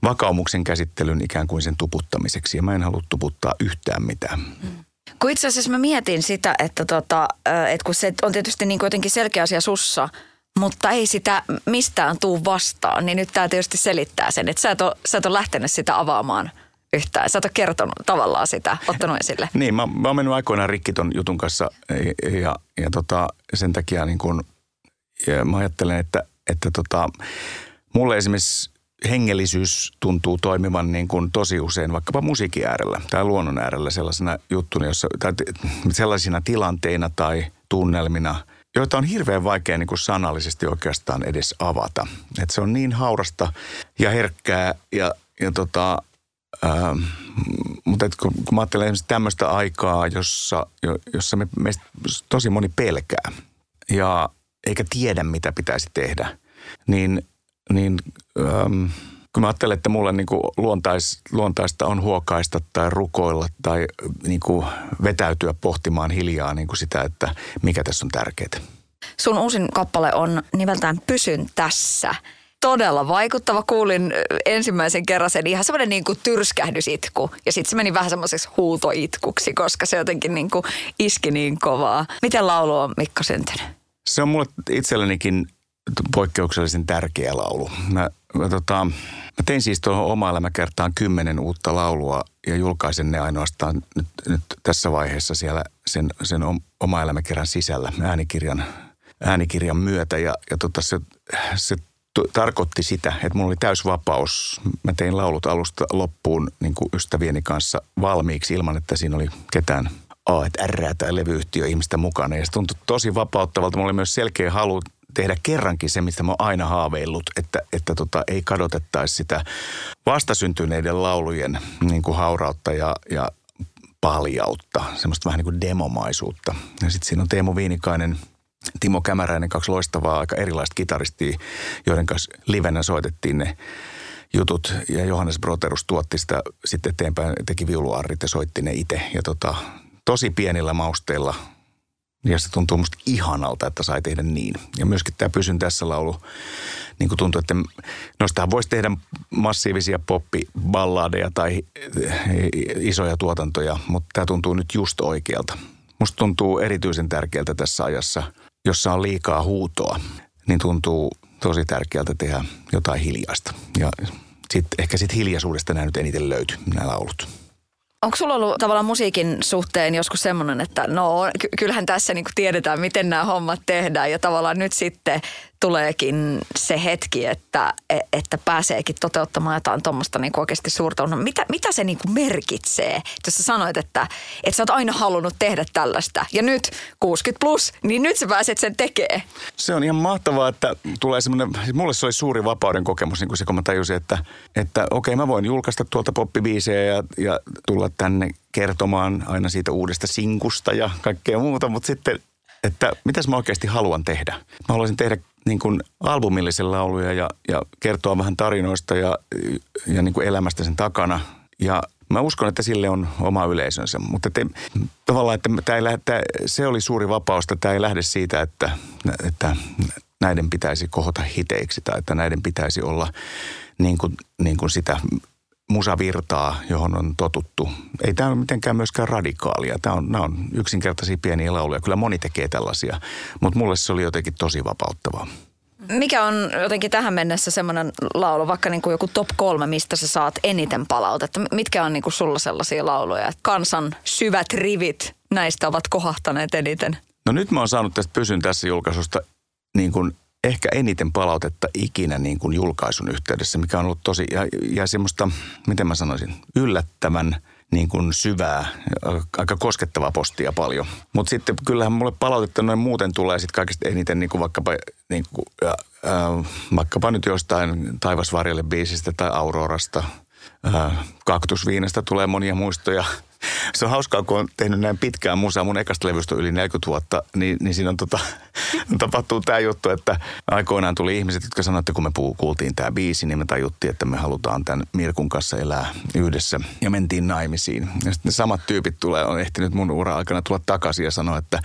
vakaumuksen käsittelyn ikään kuin sen tuputtamiseksi. Ja mä en halua tuputtaa yhtään mitään. Mm.
Kun itse asiassa mä mietin sitä, että, tota, että kun se on tietysti niin jotenkin selkeä asia sussa – mutta ei sitä mistään tuu vastaan, niin nyt tämä tietysti selittää sen, että sä et, ole, sä et ole lähtenyt sitä avaamaan yhtään. Sä et ole kertonut tavallaan sitä, ottanut esille.
niin, mä, mä oon mennyt aikoinaan rikki ton jutun kanssa ja, ja, ja tota, sen takia niin kun, ja mä ajattelen, että, että tota, mulle esimerkiksi hengellisyys tuntuu toimivan niin kuin tosi usein vaikkapa musiikin äärellä tai luonnon äärellä sellaisena juttuna, jossa, tai sellaisina tilanteina tai tunnelmina, joita on hirveän vaikea niin kuin sanallisesti oikeastaan edes avata. Et se on niin haurasta ja herkkää ja, ja tota, Ähm, mutta kun, kun mä ajattelen esimerkiksi tämmöistä aikaa, jossa, jossa me, meistä tosi moni pelkää ja eikä tiedä, mitä pitäisi tehdä, niin, niin ähm, kun mä ajattelen, että mulle niin kuin luontais, luontaista on huokaista tai rukoilla tai niin kuin vetäytyä pohtimaan hiljaa niin kuin sitä, että mikä tässä on tärkeää.
Sun uusin kappale on nimeltään Pysyn tässä – todella vaikuttava. Kuulin ensimmäisen kerran sen ihan semmoinen niin kuin tyrskähdysitku. Ja sitten se meni vähän semmoiseksi huutoitkuksi, koska se jotenkin niin kuin iski niin kovaa. Miten laulu on Mikko syntynyt?
Se on mulle itsellenikin poikkeuksellisen tärkeä laulu. Mä, mä, tota, mä tein siis tuohon oma elämäkertaan kymmenen uutta laulua ja julkaisen ne ainoastaan nyt, nyt tässä vaiheessa siellä sen, sen oma elämäkerran sisällä äänikirjan, äänikirjan myötä. Ja, ja tota, se, se tarkoitti sitä, että mulla oli täysvapaus. Mä tein laulut alusta loppuun niin kuin ystävieni kanssa valmiiksi ilman, että siinä oli ketään A, että R tai levyyhtiö ihmistä mukana. Ja se tuntui tosi vapauttavalta. Mulla oli myös selkeä halu tehdä kerrankin se, mistä mä oon aina haaveillut, että, että tota, ei kadotettaisi sitä vastasyntyneiden laulujen niin kuin haurautta ja, ja paljautta, semmoista vähän niin kuin demomaisuutta. Ja sitten siinä on Teemu Viinikainen – Timo Kämäräinen, kaksi loistavaa, aika erilaista kitaristia, joiden kanssa livenä soitettiin ne jutut. Ja Johannes Broterus tuotti sitä sitten eteenpäin, teki viuluarrit ja soitti ne itse. Ja tota, tosi pienillä mausteilla. Ja se tuntuu musta ihanalta, että sai tehdä niin. Ja myöskin tämä Pysyn tässä laulu, niin kuin tuntuu, että nostahan voisi tehdä massiivisia poppiballadeja tai isoja tuotantoja, mutta tämä tuntuu nyt just oikealta. Musta tuntuu erityisen tärkeältä tässä ajassa – jossa on liikaa huutoa, niin tuntuu tosi tärkeältä tehdä jotain hiljaista. Ja sit, ehkä sitten hiljaisuudesta nämä nyt eniten löytyy, nämä laulut.
Onko sulla ollut tavallaan musiikin suhteen joskus semmoinen, että no kyllähän tässä niinku tiedetään, miten nämä hommat tehdään ja tavallaan nyt sitten tuleekin se hetki, että, e, että pääseekin toteuttamaan jotain tuommoista niin oikeasti suurta. No, mitä, mitä se niin kuin merkitsee? Jos sä sanoit, että, että sä oot aina halunnut tehdä tällaista ja nyt 60 plus, niin nyt sä pääset sen tekemään.
Se on ihan mahtavaa, että tulee semmoinen, siis mulle se oli suuri vapauden kokemus, niin kuin se kun mä tajusin, että, että okei mä voin julkaista tuolta poppibiisejä ja, ja tulla tänne kertomaan aina siitä uudesta sinkusta ja kaikkea muuta, mutta sitten että mitäs mä oikeasti haluan tehdä. Mä haluaisin tehdä niin kuin albumillisen lauluja ja, ja kertoa vähän tarinoista ja, ja niin kuin elämästä sen takana. Ja mä uskon, että sille on oma yleisönsä, mutta te, tavallaan, että tämä ei lähde, tämä, se oli suuri vapaus, että tämä ei lähde siitä, että, että näiden pitäisi kohota hiteiksi tai että näiden pitäisi olla niin kuin, niin kuin sitä musavirtaa, johon on totuttu. Ei tämä ole mitenkään myöskään radikaalia. Tämä on, nämä on yksinkertaisia pieniä lauluja. Kyllä moni tekee tällaisia, mutta mulle se oli jotenkin tosi vapauttavaa.
Mikä on jotenkin tähän mennessä semmoinen laulu, vaikka niin kuin joku top kolme, mistä sä saat eniten palautetta? Mitkä on niin kuin sulla sellaisia lauluja, että kansan syvät rivit näistä ovat kohahtaneet eniten?
No nyt mä oon saanut tästä Pysyn tässä julkaisusta niin kuin ehkä eniten palautetta ikinä niin kuin julkaisun yhteydessä, mikä on ollut tosi, ja, ja semmoista, miten mä sanoisin, yllättävän niin kuin syvää, aika koskettavaa postia paljon. Mutta sitten kyllähän mulle palautetta noin muuten tulee sitten kaikista eniten niin kuin vaikkapa, niin kuin, ja, äh, vaikkapa nyt jostain Taivasvarjalle biisistä tai Aurorasta. Äh, kaktusviinestä tulee monia muistoja se on hauskaa, kun on tehnyt näin pitkään musaa, mun ekasta levystä yli 40 vuotta, niin, niin siinä on tota, tapahtuu tämä juttu, että aikoinaan tuli ihmiset, jotka sanoivat, että kun me kuultiin tämä biisi, niin me tajuttiin, että me halutaan tämän Mirkun kanssa elää yhdessä. Ja mentiin naimisiin. Ja sitten ne samat tyypit tulee, on ehtinyt mun ura aikana tulla takaisin ja sanoa, että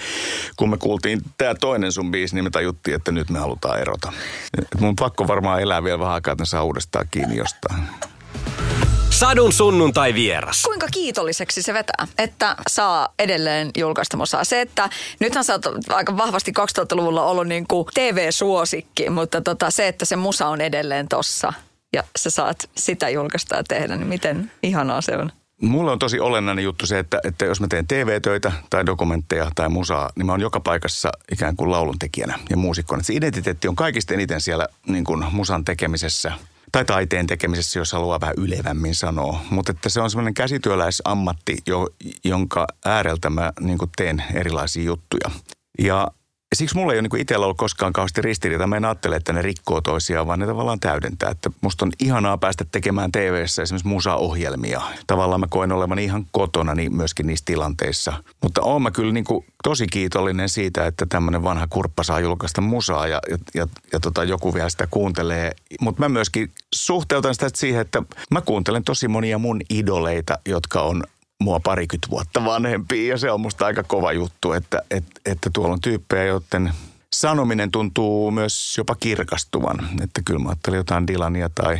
kun me kuultiin tämä toinen sun biisi, niin me tajuttiin, että nyt me halutaan erota. Et mun pakko varmaan elää vielä vähän aikaa, että ne saa uudestaan kiinni jostain.
Sadun sunnuntai vieras.
Kuinka kiitolliseksi se vetää, että saa edelleen julkaista musaa? Se, että nythän sä oot aika vahvasti 2000-luvulla ollut niin kuin TV-suosikki, mutta tota, se, että se musa on edelleen tossa ja sä saat sitä julkaista ja tehdä, niin miten ihanaa se on?
Mulla on tosi olennainen juttu se, että, että jos mä teen TV-töitä tai dokumentteja tai musaa, niin mä oon joka paikassa ikään kuin lauluntekijänä ja muusikkona. Se identiteetti on kaikista eniten siellä niin kuin musan tekemisessä tai taiteen tekemisessä, jos haluaa vähän ylevämmin sanoa. Mutta että se on semmoinen käsityöläisammatti, jo, jonka ääreltä mä niin teen erilaisia juttuja. Ja siksi mulla ei ole niin itsellä ollut koskaan kauheasti ristiriita. Mä en ajattele, että ne rikkoo toisiaan, vaan ne tavallaan täydentää. Että musta on ihanaa päästä tekemään TV-ssä esimerkiksi musa-ohjelmia. Tavallaan mä koen olevan ihan kotona niin myöskin niissä tilanteissa. Mutta oon mä kyllä niin kuin tosi kiitollinen siitä, että tämmöinen vanha kurppa saa julkaista musaa ja, ja, ja, ja tota, joku vielä sitä kuuntelee. Mutta mä myöskin suhteutan sitä siihen, että mä kuuntelen tosi monia mun idoleita, jotka on mua parikymmentä vuotta vanhempia ja se on musta aika kova juttu, että, että, että tuolla on tyyppejä, joiden sanominen tuntuu myös jopa kirkastuvan. Että kyllä mä ajattelin jotain Dylania tai,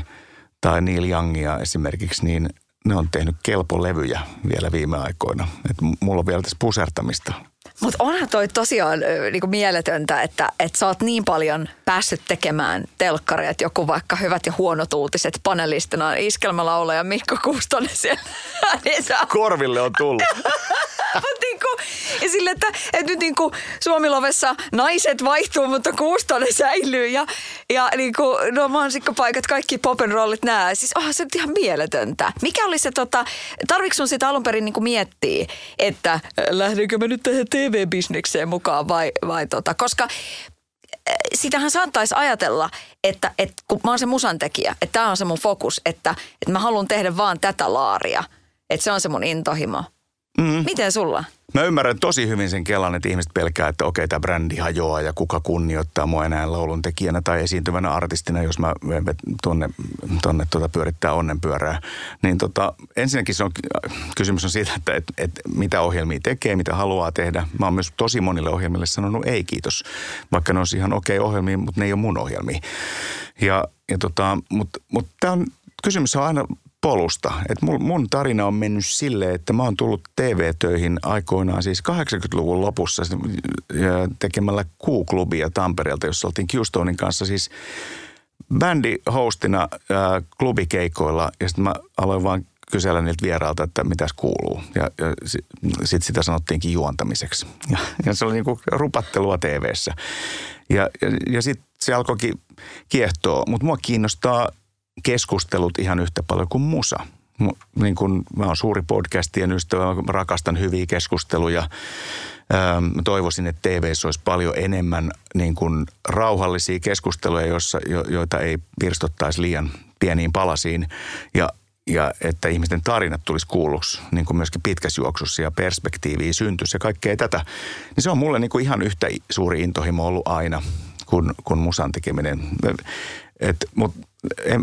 tai Neil Youngia esimerkiksi, niin ne on tehnyt kelpolevyjä vielä viime aikoina. Että mulla on vielä tässä pusertamista
mutta onhan toi tosiaan niinku mieletöntä, että, että sä oot niin paljon päässyt tekemään telkkaria, että joku vaikka hyvät ja huonot uutiset panelistina iskelmälaulaja Mikko Kustonen siellä.
niin sä... Korville on tullut.
ja sille, että, että nyt niinku Suomilovessa naiset vaihtuu, mutta Kustonen säilyy ja, ja niinku, no mansikkapaikat, kaikki popen rollit nää. Siis oh, se on ihan mieletöntä. Mikä oli se, tota, tarvitsetko sun sitä alun perin niinku miettiä, että lähdenkö mä nyt tähän TV-bisnekseen mukaan vai, vai tota, koska sitähän saattaisi ajatella, että, että kun mä oon se musan tekijä, että tämä on se mun fokus, että, että mä haluan tehdä vaan tätä laaria. Että se on se mun intohimo. Mm. Miten sulla?
Mä ymmärrän tosi hyvin sen kelan, että ihmiset pelkää, että okei, tämä brändi hajoaa ja kuka kunnioittaa mua enää laulun tekijänä tai esiintyvänä artistina, jos mä tuonne, tuonne tuota pyörittää onnenpyörää. Niin tota, ensinnäkin se on, kysymys on siitä, että, että, että mitä ohjelmia tekee, mitä haluaa tehdä. Mä oon myös tosi monille ohjelmille sanonut ei kiitos, vaikka ne on ihan okei ohjelmia, mutta ne ei ole mun ohjelmia. Ja, ja tota, mutta mut tämä on, kysymys on aina polusta. Et mun tarina on mennyt silleen, että mä oon tullut TV-töihin aikoinaan siis 80-luvun lopussa tekemällä Q-klubia Tampereelta, jossa oltiin Qstonein kanssa siis bändi hostina ää, klubikeikoilla ja sitten mä aloin vaan kysellä niiltä vierailta, että mitäs kuuluu. Ja, ja sitten sitä sanottiinkin juontamiseksi. Ja, ja se oli niinku rupattelua TV-ssä. Ja, ja, ja sitten se alkoikin kiehtoa. Mutta mua kiinnostaa keskustelut ihan yhtä paljon kuin musa. Niin kun, mä oon suuri podcastien ystävä, mä rakastan hyviä keskusteluja. Mä toivoisin, että TV olisi paljon enemmän niin kuin rauhallisia keskusteluja, joissa, jo, joita ei pirstottaisi liian pieniin palasiin. Ja ja että ihmisten tarinat tulisi kuulluksi niin kuin myöskin pitkässä juoksussa ja perspektiiviä syntyisi ja kaikkea tätä. Niin se on mulle niin kuin ihan yhtä suuri intohimo ollut aina kuin, kuin musan tekeminen. Mutta ei,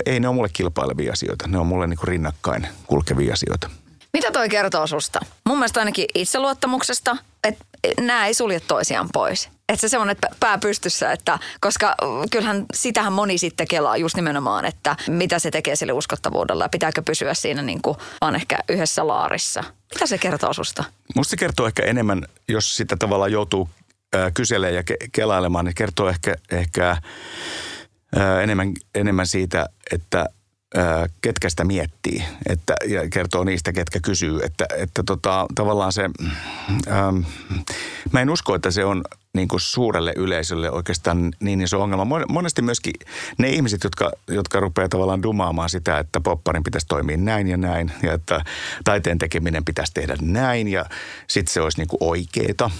ei ne ole mulle kilpailevia asioita, ne on mulle niin kuin rinnakkain kulkevia asioita.
Mitä toi kertoo susta? Mun mielestä ainakin itseluottamuksesta, että nämä ei sulje toisiaan pois. Että se semmoinen pää pystyssä, että koska kyllähän sitähän moni sitten kelaa just nimenomaan, että mitä se tekee sille uskottavuudella ja pitääkö pysyä siinä niin kuin vaan ehkä yhdessä laarissa. Mitä se kertoo susta?
Musta se kertoo ehkä enemmän, jos sitä tavallaan joutuu kyselemään ja ke- kelailemaan, niin kertoo ehkä, ehkä enemmän, enemmän siitä, että ketkä sitä miettii että, ja kertoo niistä, ketkä kysyy. Että, että tota, tavallaan se, ähm, mä en usko, että se on niin kuin suurelle yleisölle oikeastaan niin iso ongelma. Monesti myöskin ne ihmiset, jotka, jotka rupeaa tavallaan dumaamaan sitä, että popparin pitäisi toimia näin ja näin ja että taiteen tekeminen pitäisi tehdä näin ja sitten se olisi niin kuin oikeeta.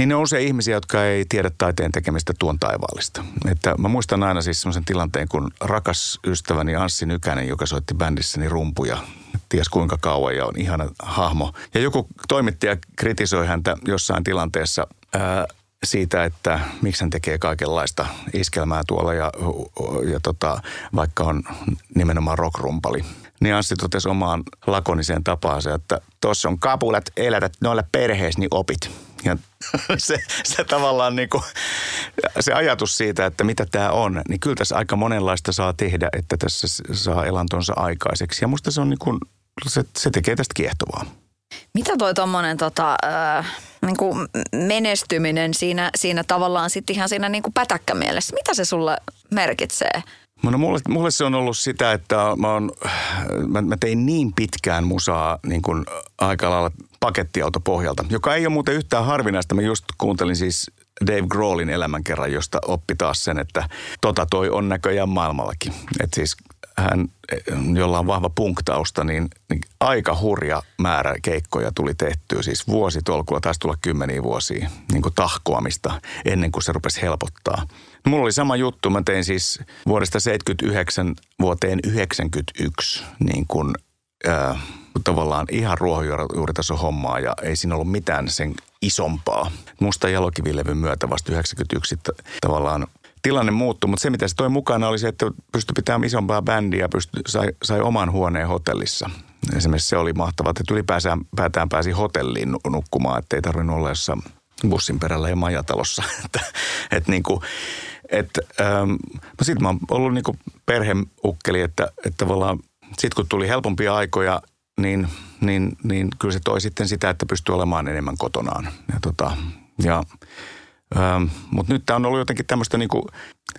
Niin ne on usein ihmisiä, jotka ei tiedä taiteen tekemistä tuon taivaallista. Että mä muistan aina siis sellaisen tilanteen, kun rakas ystäväni Anssi Nykänen, joka soitti bändissäni rumpuja, ties kuinka kauan ja on ihana hahmo. Ja joku toimittaja kritisoi häntä jossain tilanteessa ää, siitä, että miksi hän tekee kaikenlaista iskelmää tuolla ja, ja tota, vaikka on nimenomaan rockrumpali. Niin Anssi totesi omaan lakoniseen tapaansa, että tuossa on kapulat, elätät noilla perheessä, niin opit. Ja se, se tavallaan niin kuin, se ajatus siitä, että mitä tämä on, niin kyllä tässä aika monenlaista saa tehdä, että tässä saa elantonsa aikaiseksi. Ja musta se on niin kuin, se, se tekee tästä kiehtovaa.
Mitä toi tuommoinen tota, äh, niin menestyminen siinä, siinä tavallaan sitten ihan siinä niin kuin pätäkkämielessä, mitä se sulle merkitsee?
No mulle, mulle se on ollut sitä, että mä, oon, mä, mä tein niin pitkään musaa niin kuin aika lailla pakettiautopohjalta, joka ei ole muuten yhtään harvinaista. Mä just kuuntelin siis Dave Grohlin elämänkerran, josta oppi taas sen, että tota toi on näköjään maailmallakin. Että siis hän, jolla on vahva punktausta, niin, niin aika hurja määrä keikkoja tuli tehtyä. Siis vuositolkulla taisi tulla kymmeniä vuosia niin kuin tahkoamista ennen kuin se rupesi helpottaa. No, mulla oli sama juttu. Mä tein siis vuodesta 79 vuoteen 91 niin kuin, äh, tavallaan ihan ruohonjuuritason hommaa ja ei siinä ollut mitään sen isompaa. Musta jalokivilevyn myötä vasta 91 tavallaan tilanne muuttui, mutta se mitä se toi mukana oli se, että pystyi pitämään isompaa bändiä, pystyi, sai, sai oman huoneen hotellissa. Esimerkiksi se oli mahtavaa, että ylipäätään päätään pääsi hotelliin nukkumaan, että ei tarvinnut olla jossain bussin perällä ja majatalossa. että, et niin kuin, et, ähm, no sitten mä oon ollut niin perheukkeli, että, että tavallaan sitten kun tuli helpompia aikoja, niin, niin, niin kyllä se toi sitten sitä, että pystyy olemaan enemmän kotonaan. Ja, tota, ja Ähm, Mutta nyt tämä on ollut jotenkin tämmöistä, niinku,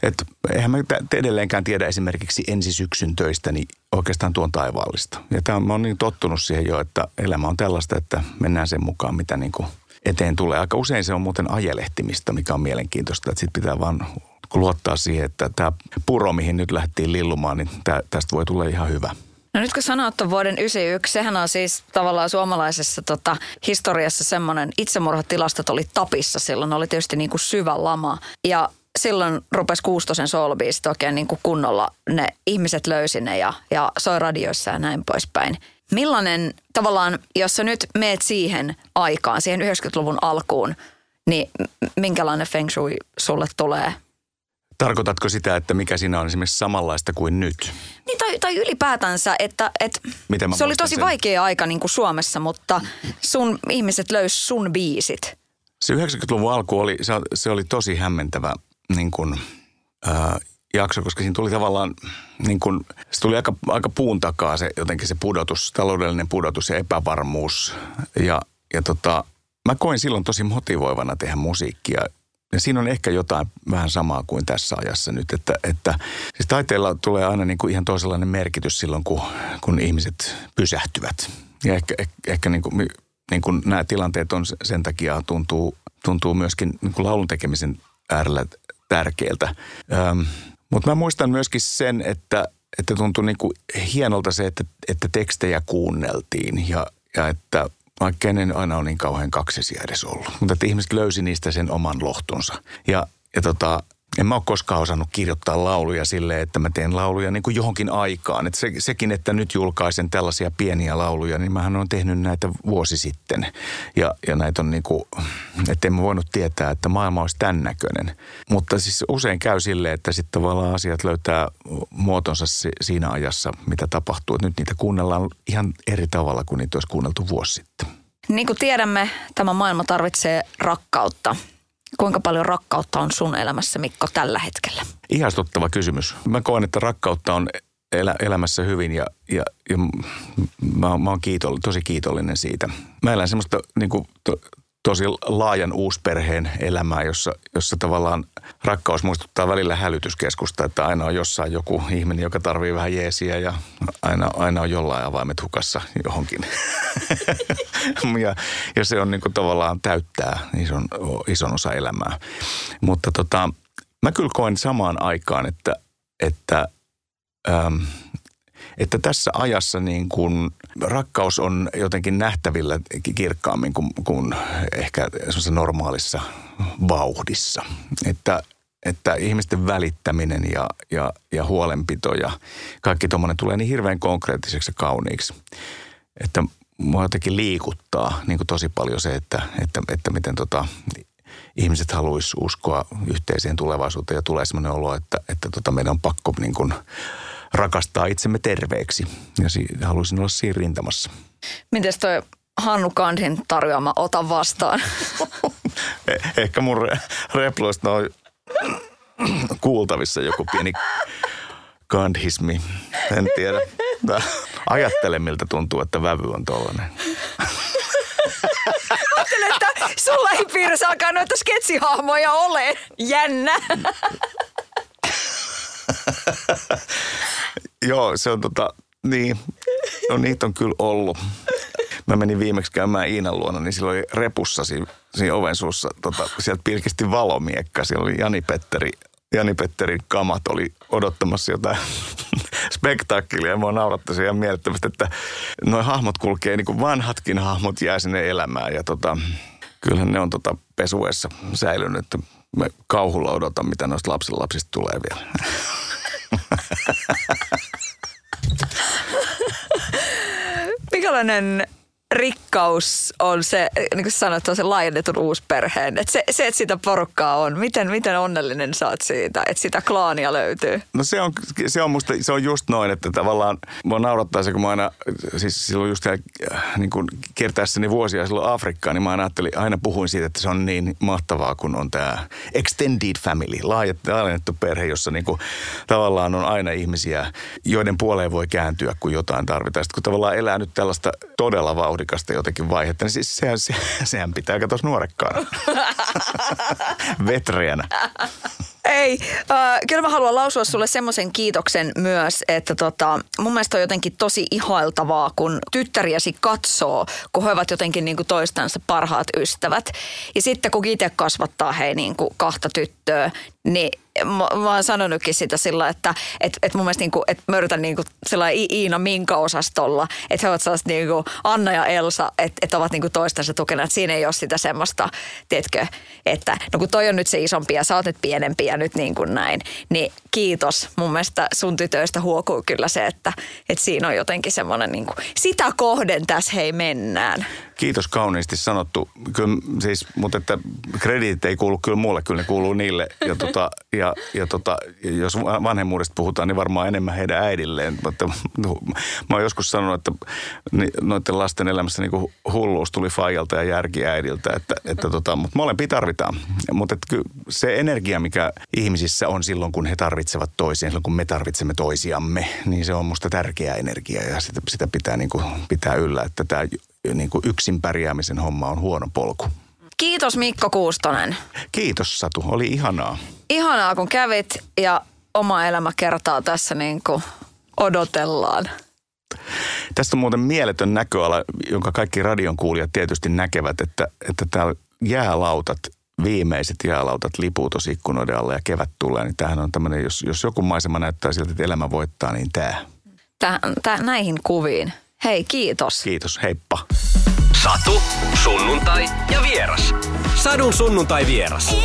että eihän mä edelleenkään tiedä esimerkiksi ensi syksyn töistä, niin oikeastaan tuon taivaallista. Ja tämä mä oon niin tottunut siihen jo, että elämä on tällaista, että mennään sen mukaan, mitä niinku eteen tulee. Aika usein se on muuten ajelehtimistä, mikä on mielenkiintoista, että sitten pitää vaan luottaa siihen, että tämä puro, mihin nyt lähdettiin lillumaan, niin tää, tästä voi tulla ihan hyvä.
No nyt kun sanot vuoden 91, sehän on siis tavallaan suomalaisessa tota, historiassa semmoinen itsemurhatilastot oli tapissa silloin, oli tietysti niin kuin syvä lama. Ja silloin rupesi Kuustosen soulbiisit oikein niin kuin kunnolla, ne ihmiset löysi ne ja, ja soi radioissa ja näin poispäin. Millainen tavallaan, jos sä nyt meet siihen aikaan, siihen 90-luvun alkuun, niin minkälainen feng shui sulle tulee
Tarkoitatko sitä, että mikä siinä on esimerkiksi samanlaista kuin nyt?
Niin, tai, tai ylipäätänsä, että, että se oli tosi sen? vaikea aika niin kuin Suomessa, mutta sun ihmiset löys sun biisit.
Se 90-luvun alku oli, se, se oli tosi hämmentävä niin kuin, äh, jakso, koska siinä tuli tavallaan, niin kuin, se tuli aika, aika puun takaa se jotenkin se pudotus, taloudellinen pudotus ja epävarmuus. Ja, ja tota, mä koin silloin tosi motivoivana tehdä musiikkia ja siinä on ehkä jotain vähän samaa kuin tässä ajassa nyt, että, että siis taiteella tulee aina niin kuin ihan toisenlainen merkitys silloin, kun, kun ihmiset pysähtyvät. Ja ehkä, ehkä, ehkä niin kuin, niin kuin nämä tilanteet on sen takia tuntuu, tuntuu myöskin niin kuin laulun tekemisen äärellä tärkeältä. Öm, mutta mä muistan myöskin sen, että, että tuntui niin kuin hienolta se, että, että tekstejä kuunneltiin ja, ja että vaikka en aina ole niin kauhean kaksisia edes ollut. Mutta että ihmiset löysi niistä sen oman lohtunsa. Ja, ja tota, en mä ole koskaan osannut kirjoittaa lauluja silleen, että mä teen lauluja niin kuin johonkin aikaan. Et se, sekin, että nyt julkaisen tällaisia pieniä lauluja, niin mähän on tehnyt näitä vuosi sitten. Ja, ja näitä on niin kuin, että en mä voinut tietää, että maailma olisi tämän näköinen. Mutta siis usein käy silleen, että sitten tavallaan asiat löytää muotonsa siinä ajassa, mitä tapahtuu. Et nyt niitä kuunnellaan ihan eri tavalla kuin niitä olisi kuunneltu vuosi sitten.
Niin kuin tiedämme, tämä maailma tarvitsee rakkautta. Kuinka paljon rakkautta on sun elämässä, Mikko, tällä hetkellä?
Ihastuttava kysymys. Mä koen, että rakkautta on elä, elämässä hyvin ja, ja, ja mä, mä oon kiitollinen, tosi kiitollinen siitä. Mä elän semmoista niin kuin, to, tosi laajan uusperheen elämää, jossa, jossa tavallaan rakkaus muistuttaa välillä hälytyskeskusta, että aina on jossain joku ihminen, joka tarvii vähän jeesiä ja aina, aina on jollain avaimet hukassa johonkin. ja, ja se on niin kuin tavallaan täyttää ison, ison osa elämää. Mutta tota, mä kyllä koen samaan aikaan, että, että ähm, että tässä ajassa niin kuin rakkaus on jotenkin nähtävillä kirkkaammin kuin, kuin ehkä normaalissa vauhdissa. Että, että ihmisten välittäminen ja, ja, ja huolenpito ja kaikki tuommoinen tulee niin hirveän konkreettiseksi ja kauniiksi. Että mua jotenkin liikuttaa niin kuin tosi paljon se, että, että, että miten tota, ihmiset haluaisi uskoa yhteiseen tulevaisuuteen ja tulee sellainen olo, että, että tota, meidän on pakko niin kuin rakastaa itsemme terveeksi. Ja si- haluaisin olla siinä rintamassa.
Miten toi Hannu Kandhin tarjoama Ota vastaan?
Eh- ehkä mun re- reploista on kuultavissa joku pieni kandhismi. En tiedä. Ajattele, miltä tuntuu, että vävy on tollainen.
Ajattelen, että sulla ei piirissä alkaa noita sketsihahmoja ole. Jännä.
Joo, se on tota, niin, no niitä on kyllä ollut. Mä menin viimeksi käymään Iinan luona, niin silloin oli repussa siinä, siinä oven suussa, tota, sieltä pilkisti valomiekka. Siellä oli Jani-Petteri, Jani-Petterin kamat oli odottamassa jotain spektaakkelia. Mua naurattaisi ihan mielettömästi, että nuo hahmot kulkee, niin kuin vanhatkin hahmot jää sinne elämään. Ja tota, kyllähän ne on tota pesuessa säilynyt. Me kauhulla odotan, mitä noista lapsista tulee vielä.
Mikälainen rikkaus on se, niin kuin sanoit, on se laajennetun uusperheen. Että se, se, että sitä porukkaa on, miten, miten onnellinen saat siitä, että sitä klaania löytyy?
No se on, se on musta, se on just noin, että tavallaan mua naurattaa se, kun mä aina, siis silloin just äh, niin kuin kertaessani vuosia silloin Afrikkaan, niin mä aina ajattelin, aina puhuin siitä, että se on niin mahtavaa, kun on tämä extended family, laajennettu perhe, jossa niin kuin, tavallaan on aina ihmisiä, joiden puoleen voi kääntyä, kun jotain tarvitaan. Sitten kun tavallaan elää nyt tällaista todella vauhdikasta vauhdikasta jotenkin vaihetta, niin siis sehän, se, sehän pitää katsoa nuorekkaana. Vetreänä.
Ei, äh, kyllä mä haluan lausua sulle semmoisen kiitoksen myös, että tota, mun mielestä on jotenkin tosi ihailtavaa, kun tyttäriäsi katsoo, kun he ovat jotenkin niin kuin toistansa parhaat ystävät. Ja sitten kun itse kasvattaa hei niin kuin kahta tyttöä, niin mä, mä oon sanonutkin sitä sillä, että et, et mun mielestä niinku, että mä yritän niinku Iina Minka-osastolla, että he ovat sellaiset niinku Anna ja Elsa, että et ovat niinku toistensa tukena, että siinä ei ole sitä semmoista, tiedätkö, että no kun toi on nyt se isompi ja sä oot nyt pienempi ja nyt niin kuin näin, niin kiitos. Mun mielestä sun tytöistä huokuu kyllä se, että, että siinä on jotenkin semmoinen niinku, sitä kohden tässä hei mennään.
Kiitos kauniisti sanottu. Kyllä, siis, mutta että krediitit ei kuulu kyllä mulle, kyllä ne kuuluu niille. Ja, tota, ja, ja tota, jos vanhemmuudesta puhutaan, niin varmaan enemmän heidän äidilleen. Mutta, no, mä oon joskus sanonut, että noiden lasten elämässä niin hulluus tuli Fajalta ja järki äidiltä. Että, että tota, mutta molempia tarvitaan. Mutta että kyllä se energia, mikä ihmisissä on silloin, kun he tarvitsevat toisiaan, silloin kun me tarvitsemme toisiamme, niin se on musta tärkeä energia ja sitä, sitä pitää, niin kuin, pitää yllä. Että tämä niin kuin yksin pärjäämisen homma on huono polku.
Kiitos Mikko Kuustonen.
Kiitos Satu, oli ihanaa.
Ihanaa kun kävit ja oma elämä kertaa tässä niin kuin odotellaan.
Tästä on muuten mieletön näköala, jonka kaikki radion kuulijat tietysti näkevät, että, että täällä jäälautat, viimeiset jäälautat lipuu tosi ikkunoiden alle ja kevät tulee, niin tämähän on tämmöinen, jos, jos joku maisema näyttää siltä, että elämä voittaa, niin tämä.
Tää, tää, näihin kuviin. Hei, kiitos.
Kiitos, heippa.
Satu, sunnuntai ja vieras. Sadun sunnuntai vieras.